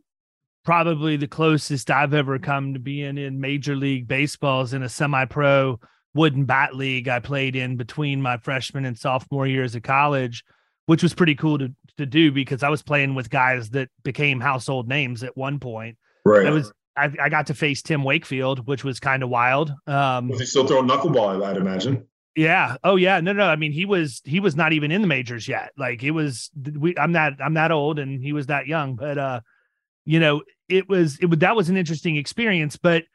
probably the closest I've ever come to being in Major League Baseball is in a semi-pro wooden bat league I played in between my freshman and sophomore years of college, which was pretty cool to to do because I was playing with guys that became household names at one point. Right. It was I, I got to face Tim Wakefield, which was kind of wild. Um, was he still throwing knuckleball? I'd imagine. Yeah. Oh yeah. No, no. I mean, he was he was not even in the majors yet. Like it was we I'm not I'm that old and he was that young, but uh you know, it was it was that was an interesting experience, but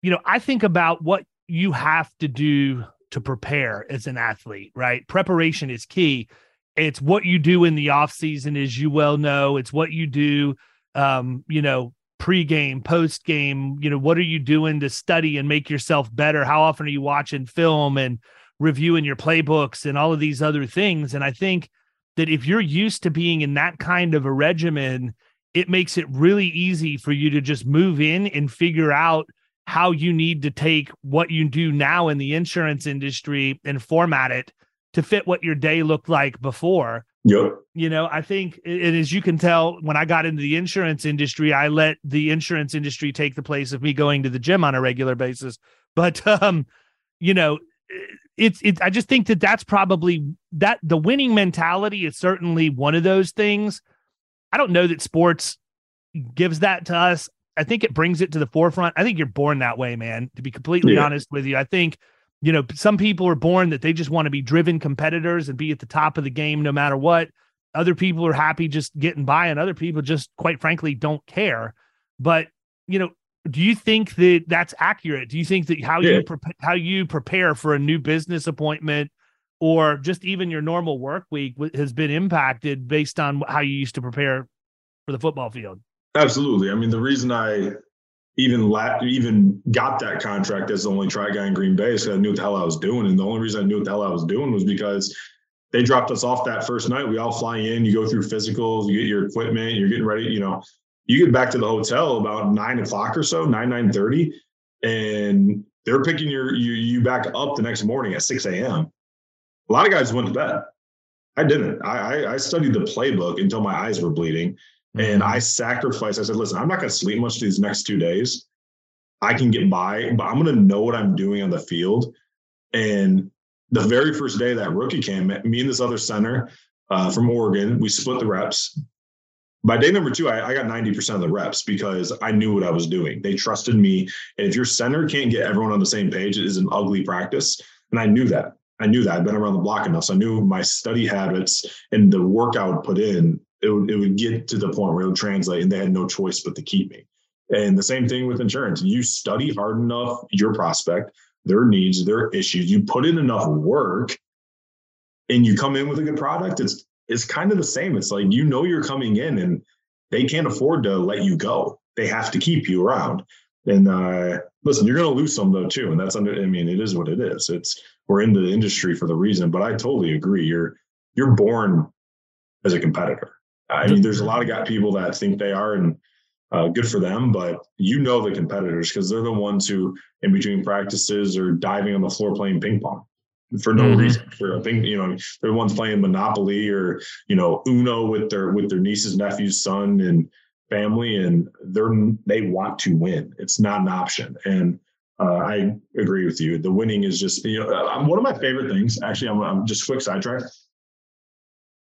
you know, I think about what you have to do to prepare as an athlete, right? Preparation is key. It's what you do in the off season as you well know. It's what you do um, you know, pre-game, post-game, you know, what are you doing to study and make yourself better? How often are you watching film and reviewing your playbooks and all of these other things. And I think that if you're used to being in that kind of a regimen, it makes it really easy for you to just move in and figure out how you need to take what you do now in the insurance industry and format it to fit what your day looked like before. Yep. You know, I think, and as you can tell, when I got into the insurance industry, I let the insurance industry take the place of me going to the gym on a regular basis. But, um, you know, it's it I just think that that's probably that the winning mentality is certainly one of those things. I don't know that sports gives that to us. I think it brings it to the forefront. I think you're born that way, man, to be completely yeah. honest with you. I think you know, some people are born that they just want to be driven competitors and be at the top of the game no matter what. Other people are happy just getting by, and other people just, quite frankly, don't care. But you know, do you think that that's accurate? Do you think that how yeah. you pre- how you prepare for a new business appointment or just even your normal work week has been impacted based on how you used to prepare for the football field? Absolutely. I mean, the reason I even la- even got that contract as the only try guy in Green Bay is because I knew what the hell I was doing, and the only reason I knew what the hell I was doing was because they dropped us off that first night. We all fly in, you go through physicals, you get your equipment, you're getting ready, you know, you get back to the hotel about nine o'clock or so, nine nine thirty, and they're picking your you you back up the next morning at six a.m. A lot of guys went to bed. I didn't. I I studied the playbook until my eyes were bleeding, and I sacrificed. I said, listen, I'm not going to sleep much these next two days. I can get by, but I'm going to know what I'm doing on the field. And the very first day that rookie came, me and this other center uh, from Oregon, we split the reps. By day number two, I, I got 90% of the reps because I knew what I was doing. They trusted me. And if your center can't get everyone on the same page, it is an ugly practice. And I knew that. I knew that. I've been around the block enough. So I knew my study habits and the work I would put in, it would, it would get to the point where it would translate and they had no choice but to keep me. And the same thing with insurance. You study hard enough your prospect, their needs, their issues, you put in enough work and you come in with a good product, it's it's kind of the same. It's like you know you're coming in and they can't afford to let you go. They have to keep you around. And uh, listen, you're going to lose some though too, and that's under. I mean, it is what it is. It's we're in the industry for the reason. But I totally agree. You're you're born as a competitor. I mean, there's a lot of got people that think they are, and uh, good for them. But you know the competitors because they're the ones who, in between practices, are diving on the floor playing ping pong for no mm-hmm. reason. For a thing, you know, they're the ones playing Monopoly or you know Uno with their with their nieces, nephews, son, and family, and they're they want to win. It's not an option, and uh, I agree with you. The winning is just you know uh, one of my favorite things. Actually, I'm, I'm just quick sidetrack.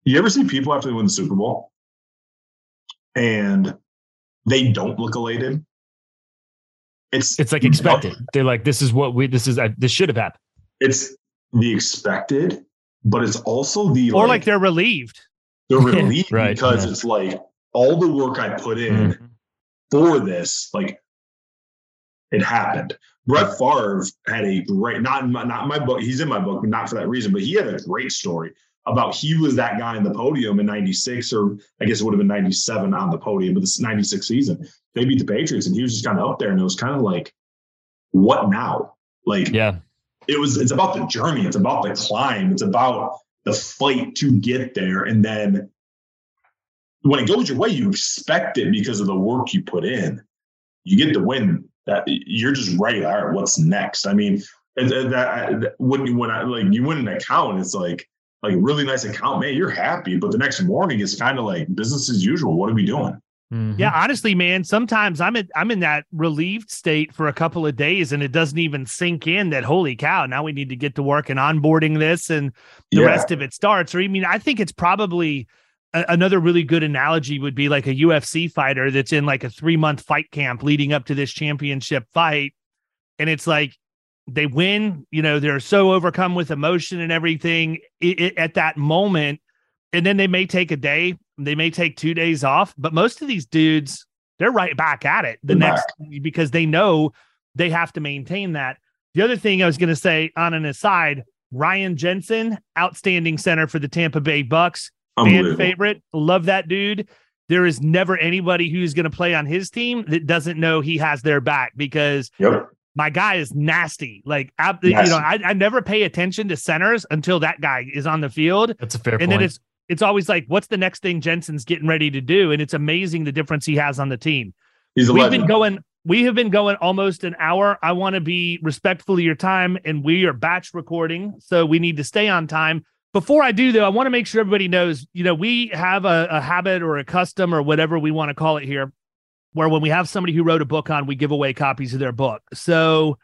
You ever see people after they win the Super Bowl, and they don't look elated. It's it's like expected. They're like, this is what we this is uh, this should have happened. It's the expected, but it's also the or like, like they're relieved. They're relieved right, because yeah. it's like all the work I put in mm-hmm. for this, like it happened. Brett Favre had a great not in my, not in my book. He's in my book, but not for that reason. But he had a great story about he was that guy in the podium in 96 or I guess it would have been 97 on the podium, but this 96 season, they beat the Patriots and he was just kind of up there and it was kind of like, what now? Like, yeah, it was, it's about the journey. It's about the climb. It's about the fight to get there. And then when it goes your way, you expect it because of the work you put in. You get the win that you're just right All right, what's next? I mean, that, that when, when I like you win an account, it's like, like really nice account, man, you're happy. But the next morning it's kind of like business as usual. What are we doing? Mm-hmm. Yeah, honestly, man, sometimes I'm in I'm in that relieved state for a couple of days and it doesn't even sink in that holy cow, now we need to get to work and onboarding this and the yeah. rest of it starts. Or I mean, I think it's probably a- another really good analogy would be like a UFC fighter that's in like a three month fight camp leading up to this championship fight. And it's like they win you know they're so overcome with emotion and everything it, it, at that moment and then they may take a day they may take two days off but most of these dudes they're right back at it the they're next because they know they have to maintain that the other thing i was going to say on an aside ryan jensen outstanding center for the tampa bay bucks fan favorite love that dude there is never anybody who's going to play on his team that doesn't know he has their back because yep my guy is nasty. Like, nasty. you know, I, I never pay attention to centers until that guy is on the field. That's a fair and point. then it's it's always like, what's the next thing Jensen's getting ready to do? And it's amazing the difference he has on the team. He's We've legend. been going. We have been going almost an hour. I want to be respectful of your time, and we are batch recording, so we need to stay on time. Before I do, though, I want to make sure everybody knows. You know, we have a, a habit or a custom or whatever we want to call it here where when we have somebody who wrote a book on, we give away copies of their book. So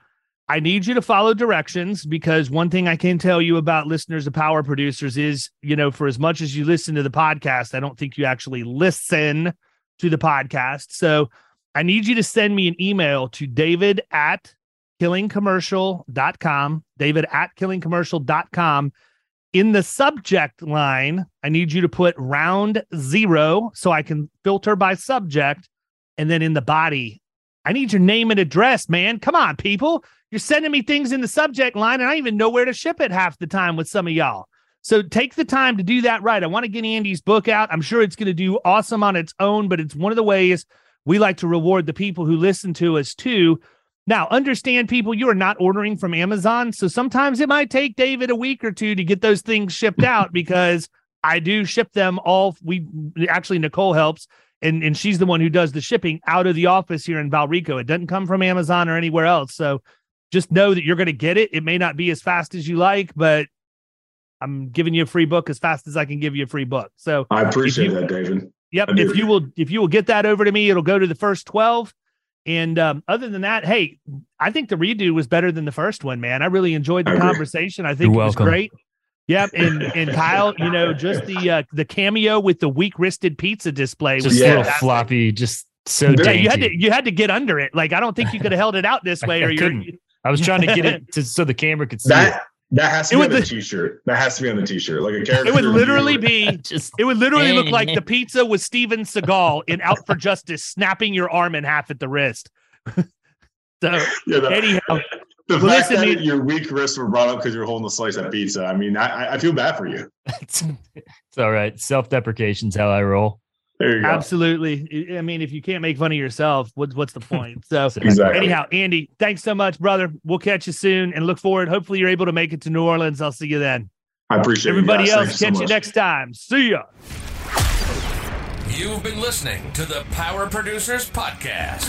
I need you to follow directions because one thing I can tell you about listeners of power producers is, you know, for as much as you listen to the podcast, I don't think you actually listen to the podcast. So I need you to send me an email to david at killingcommercial.com, david at killingcommercial.com. In the subject line, I need you to put round zero so I can filter by subject and then in the body, I need your name and address, man. Come on, people. You're sending me things in the subject line, and I even know where to ship it half the time with some of y'all. So take the time to do that right. I want to get Andy's book out. I'm sure it's going to do awesome on its own, but it's one of the ways we like to reward the people who listen to us too. Now, understand people, you are not ordering from Amazon. So sometimes it might take David a week or two to get those things shipped out because I do ship them all. We actually, Nicole helps and and she's the one who does the shipping out of the office here in Valrico. It doesn't come from Amazon or anywhere else. So just know that you're going to get it. It may not be as fast as you like, but I'm giving you a free book as fast as I can give you a free book. So I appreciate you, that, David. Yep. If you will, if you will get that over to me, it'll go to the first 12. And um, other than that, hey, I think the redo was better than the first one, man. I really enjoyed the I conversation. I think You're it was welcome. great. Yep, and and Kyle, you know, just the uh, the cameo with the weak wristed pizza display was just yeah. little floppy, just so yeah, dainty. you had to you had to get under it. Like I don't think you could have held it out this way, I, or you I was trying to get it to, so the camera could see that. It. That has to it be on the t-shirt. That has to be on the t-shirt. Like a character. It would literally be just. It would literally look like the pizza with Steven Seagal in Out for Justice, snapping your arm in half at the wrist. so yeah, the, anyhow, the well, fact listen, that your weak wrists were brought up because you're holding a slice of pizza. I mean, I, I feel bad for you. it's, it's all right. Self-deprecation's how I roll. Absolutely. I mean, if you can't make fun of yourself, what's what's the point? So exactly. anyhow, Andy, thanks so much, brother. We'll catch you soon and look forward. Hopefully you're able to make it to New Orleans. I'll see you then. I appreciate it. everybody you else. Catch so you next time. See ya. You've been listening to the Power Producers Podcast.